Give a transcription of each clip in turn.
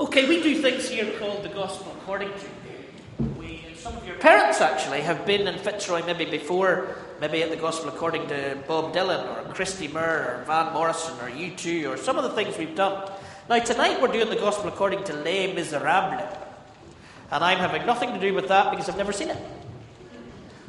Okay, we do things here called the Gospel According to. We, some of your parents actually have been in Fitzroy maybe before, maybe at the Gospel According to Bob Dylan or Christy Moore or Van Morrison or U2 or some of the things we've done. Now, tonight we're doing the Gospel According to Les Miserables. And I'm having nothing to do with that because I've never seen it.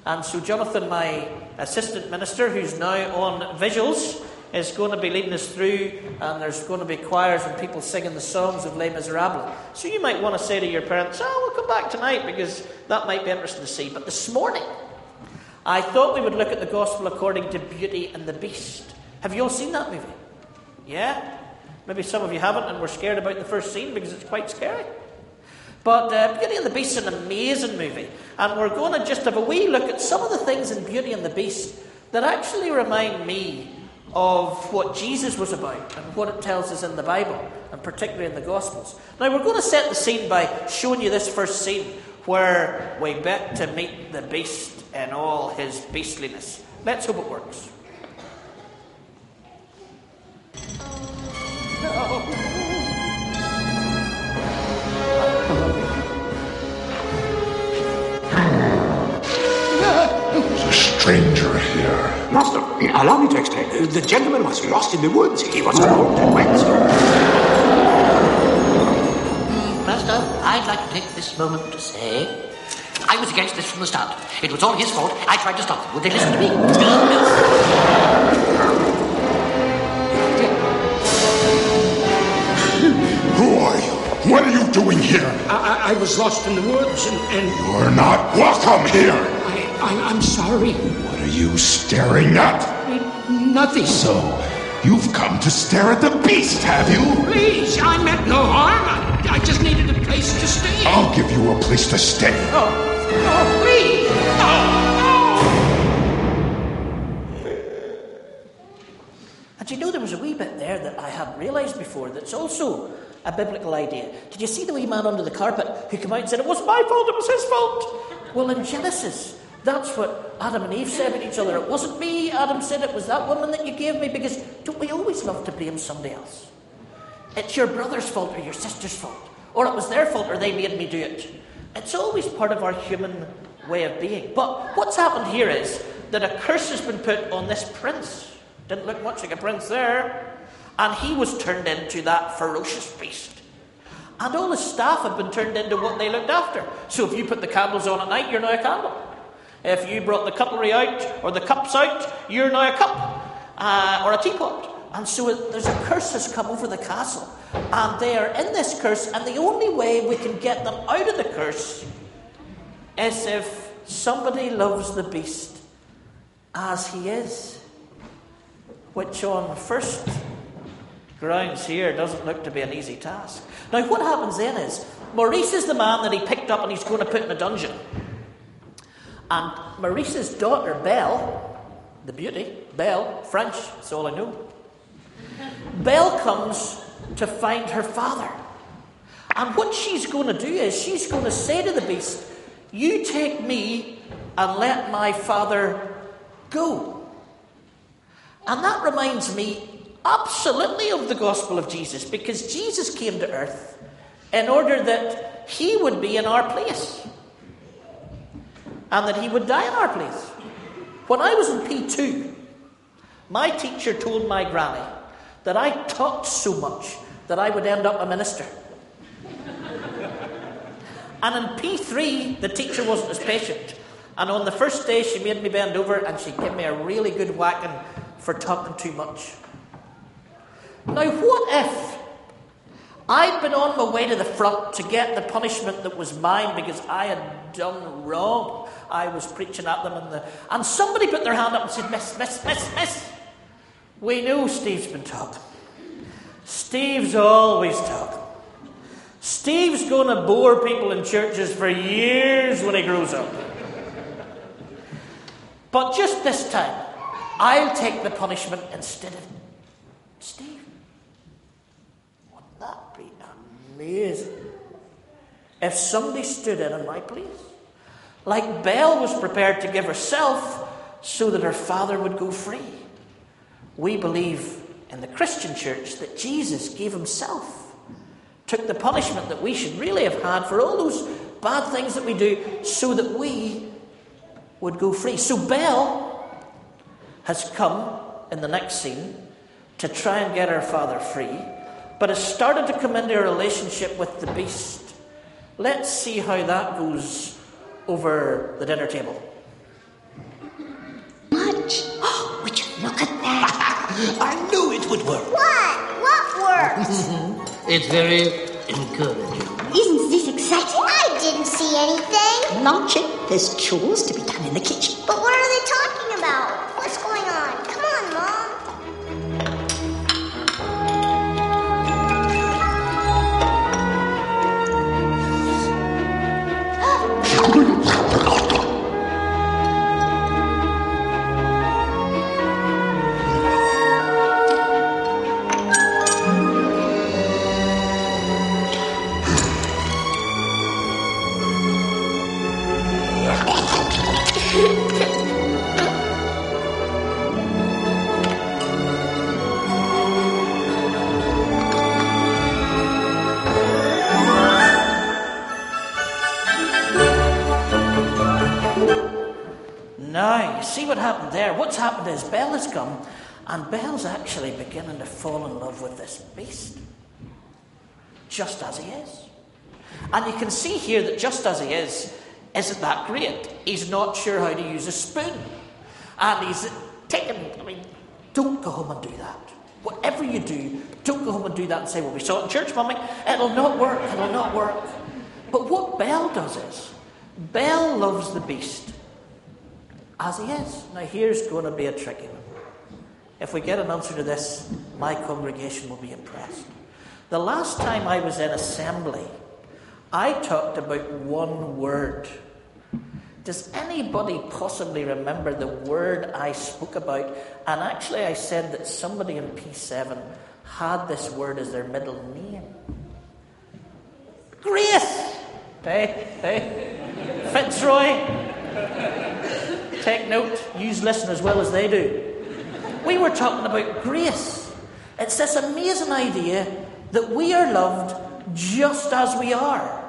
And so, Jonathan, my assistant minister, who's now on visuals, is going to be leading us through, and there's going to be choirs and people singing the songs of Les Miserables. So you might want to say to your parents, Oh, we'll come back tonight because that might be interesting to see. But this morning, I thought we would look at the Gospel according to Beauty and the Beast. Have you all seen that movie? Yeah? Maybe some of you haven't, and we're scared about the first scene because it's quite scary. But uh, Beauty and the Beast is an amazing movie, and we're going to just have a wee look at some of the things in Beauty and the Beast that actually remind me of what Jesus was about and what it tells us in the Bible, and particularly in the Gospels. Now, we're going to set the scene by showing you this first scene where we bet to meet the beast in all his beastliness. Let's hope it works. There's Master, allow me to explain. The gentleman was lost in the woods. He was alone and went. Master, I'd like to take this moment to say I was against this from the start. It was all his fault. I tried to stop them. Would they listen to me? Who are you? What are you doing here? I, I, I was lost in the woods and, and You're not welcome here. I, I, I'm sorry. What are you staring at? Nothing. So, you've come to stare at the beast, have you? Please, I meant no harm. I, I just needed a place to stay. I'll give you a place to stay. Oh, oh, please. Oh, oh. And you know, there was a wee bit there that I hadn't realised before that's also a biblical idea. Did you see the wee man under the carpet who came out and said, It wasn't my fault, it was his fault? Well, in Genesis, that's what Adam and Eve said to each other. It wasn't me, Adam said, it was that woman that you gave me, because don't we always love to blame somebody else? It's your brother's fault or your sister's fault, or it was their fault or they made me do it. It's always part of our human way of being. But what's happened here is that a curse has been put on this prince. Didn't look much like a prince there. And he was turned into that ferocious beast. And all his staff have been turned into what they looked after. So if you put the candles on at night, you're now a candle. If you brought the cutlery out or the cups out, you're now a cup uh, or a teapot. And so there's a curse has come over the castle. And they are in this curse, and the only way we can get them out of the curse is if somebody loves the beast as he is. Which, on first grounds here, doesn't look to be an easy task. Now, what happens then is Maurice is the man that he picked up and he's going to put in a dungeon. And Maurice's daughter, Belle, the beauty, Belle, French, that's all I know. Belle comes to find her father. And what she's going to do is she's going to say to the beast, You take me and let my father go. And that reminds me absolutely of the gospel of Jesus because Jesus came to earth in order that he would be in our place and that he would die in our place. When I was in P2, my teacher told my granny that I talked so much that I would end up a minister. and in P3, the teacher wasn't as patient. And on the first day, she made me bend over and she gave me a really good whacking for talking too much. Now, what if I'd been on my way to the front to get the punishment that was mine because I had done wrong? I was preaching at them, and, the, and somebody put their hand up and said, Miss, miss, miss, miss. We know Steve's been talking. Steve's always talking. Steve's going to bore people in churches for years when he grows up. But just this time, I'll take the punishment instead of Steve. Wouldn't that be amazing? If somebody stood in in my place, like Belle was prepared to give herself so that her father would go free. We believe in the Christian church that Jesus gave himself took the punishment that we should really have had for all those bad things that we do so that we would go free. So Belle has come in the next scene to try and get her father free, but has started to come into a relationship with the beast. Let's see how that goes over the dinner table. Much. Oh, would you look at that? I knew it would work. What? What works? It's very encouraging. Isn't this exciting? I didn't see anything. Luncheon, there's chores to be done in the kitchen. But what are they talking Now, see what happened there? What's happened is Belle has come, and Belle's actually beginning to fall in love with this beast, just as he is. And you can see here that just as he is, isn't that great? He's not sure how to use a spoon. And he's taken, I mean, don't go home and do that. Whatever you do, don't go home and do that and say, well, we saw it in church, mummy. It'll not work, it'll not work. But what Belle does is, Belle loves the beast as he is. Now, here's going to be a tricky one. If we get an answer to this, my congregation will be impressed. The last time I was in assembly, I talked about one word. Does anybody possibly remember the word I spoke about? And actually, I said that somebody in P7 had this word as their middle name. Grace! Hey, hey. Fitzroy, Take note, use listen as well as they do. We were talking about grace. It's this amazing idea that we are loved just as we are.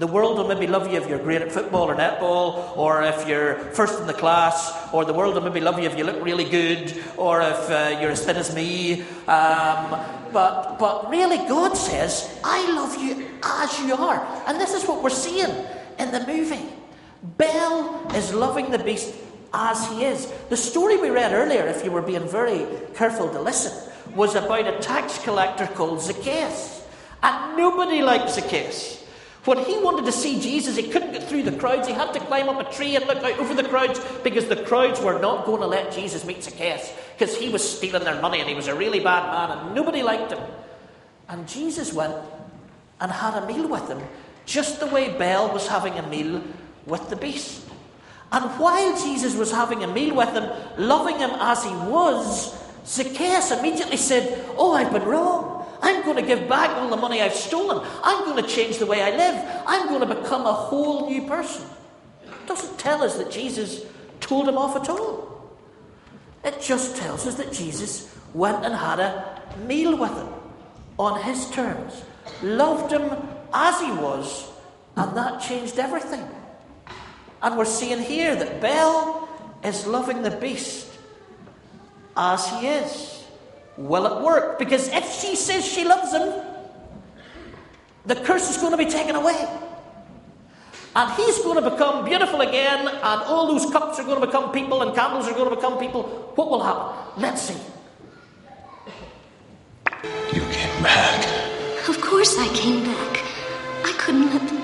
The world will maybe love you if you're great at football or netball, or if you're first in the class, or the world will maybe love you if you look really good, or if uh, you're as thin as me. Um, but, but really, God says, I love you as you are. And this is what we're seeing in the movie. Belle is loving the beast as he is. The story we read earlier, if you were being very careful to listen, was about a tax collector called Zacchaeus. And nobody liked Zacchaeus. When he wanted to see Jesus, he couldn't get through the crowds. He had to climb up a tree and look out over the crowds because the crowds were not going to let Jesus meet Zacchaeus because he was stealing their money and he was a really bad man and nobody liked him. And Jesus went and had a meal with him, just the way Belle was having a meal with the beast. And while Jesus was having a meal with him, loving him as he was, Zacchaeus immediately said, Oh, I've been wrong. I'm going to give back all the money I've stolen. I'm going to change the way I live. I'm going to become a whole new person. It doesn't tell us that Jesus told him off at all. It just tells us that Jesus went and had a meal with him on his terms, loved him as he was, and that changed everything. And we're seeing here that Belle is loving the beast as he is. Will it work? Because if she says she loves him, the curse is going to be taken away. And he's going to become beautiful again, and all those cups are going to become people, and candles are going to become people. What will happen? Let's see. You came back. Of course I came back. I couldn't let. Them...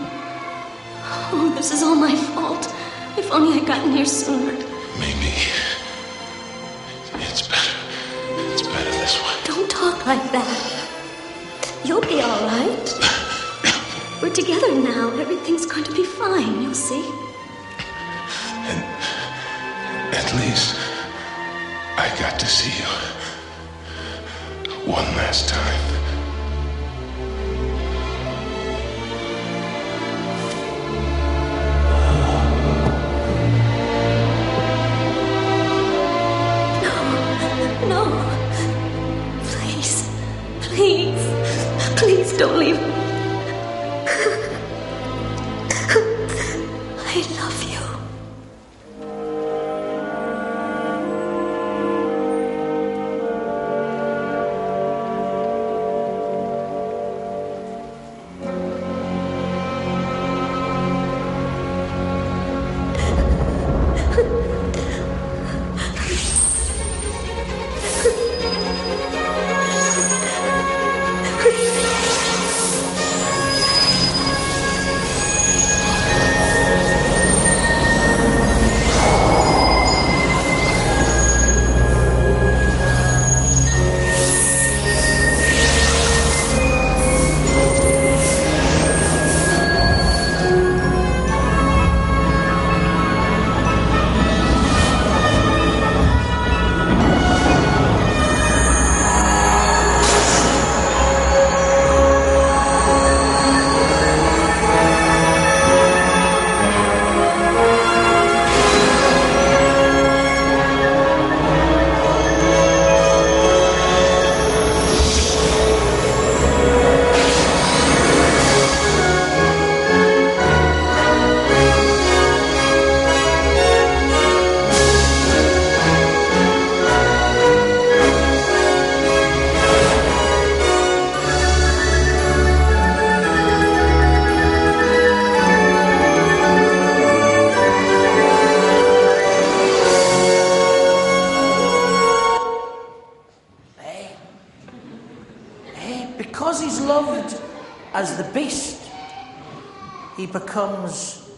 Oh, this is all my fault. If only I'd gotten here sooner. Maybe. Like that. You'll be all right. We're together now. Everything's going to be fine. You'll see. And at least I got to see you one last time. No, no. Please. Please. Don't leave. believe. Because he's loved as the beast, he becomes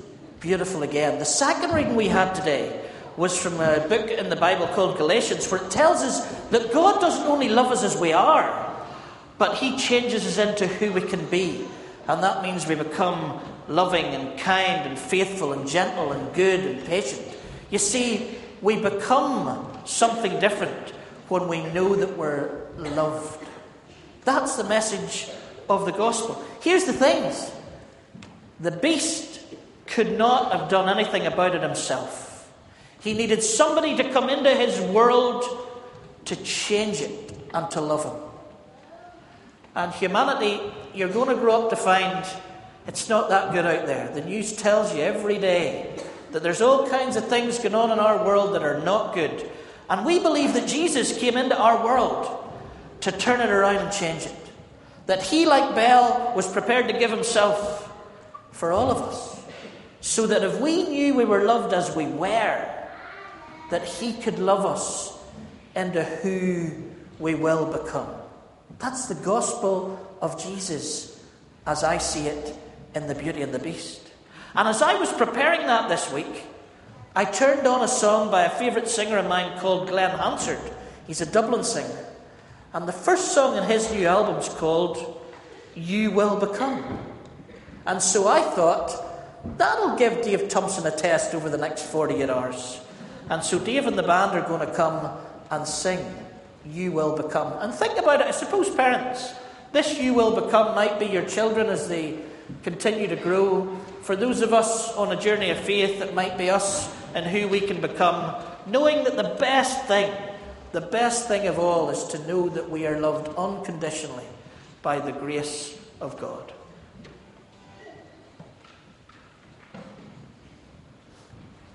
beautiful again. The second reading we had today was from a book in the Bible called Galatians, where it tells us that God doesn't only love us as we are, but he changes us into who we can be. And that means we become loving and kind and faithful and gentle and good and patient. You see, we become something different when we know that we're loved. That's the message of the gospel. Here's the things the beast could not have done anything about it himself. He needed somebody to come into his world to change it and to love him. And humanity, you're going to grow up to find it's not that good out there. The news tells you every day that there's all kinds of things going on in our world that are not good. And we believe that Jesus came into our world to turn it around and change it. That he, like Belle, was prepared to give himself for all of us. So that if we knew we were loved as we were, that he could love us into who we will become. That's the gospel of Jesus as I see it in The Beauty and the Beast. And as I was preparing that this week, I turned on a song by a favourite singer of mine called Glen Hansard. He's a Dublin singer. And the first song in his new album is called You Will Become. And so I thought, that'll give Dave Thompson a test over the next 48 hours. And so Dave and the band are going to come and sing You Will Become. And think about it, I suppose, parents, this You Will Become might be your children as they continue to grow. For those of us on a journey of faith, it might be us and who we can become, knowing that the best thing, the best thing of all, is to know that we are loved unconditionally by the grace of God.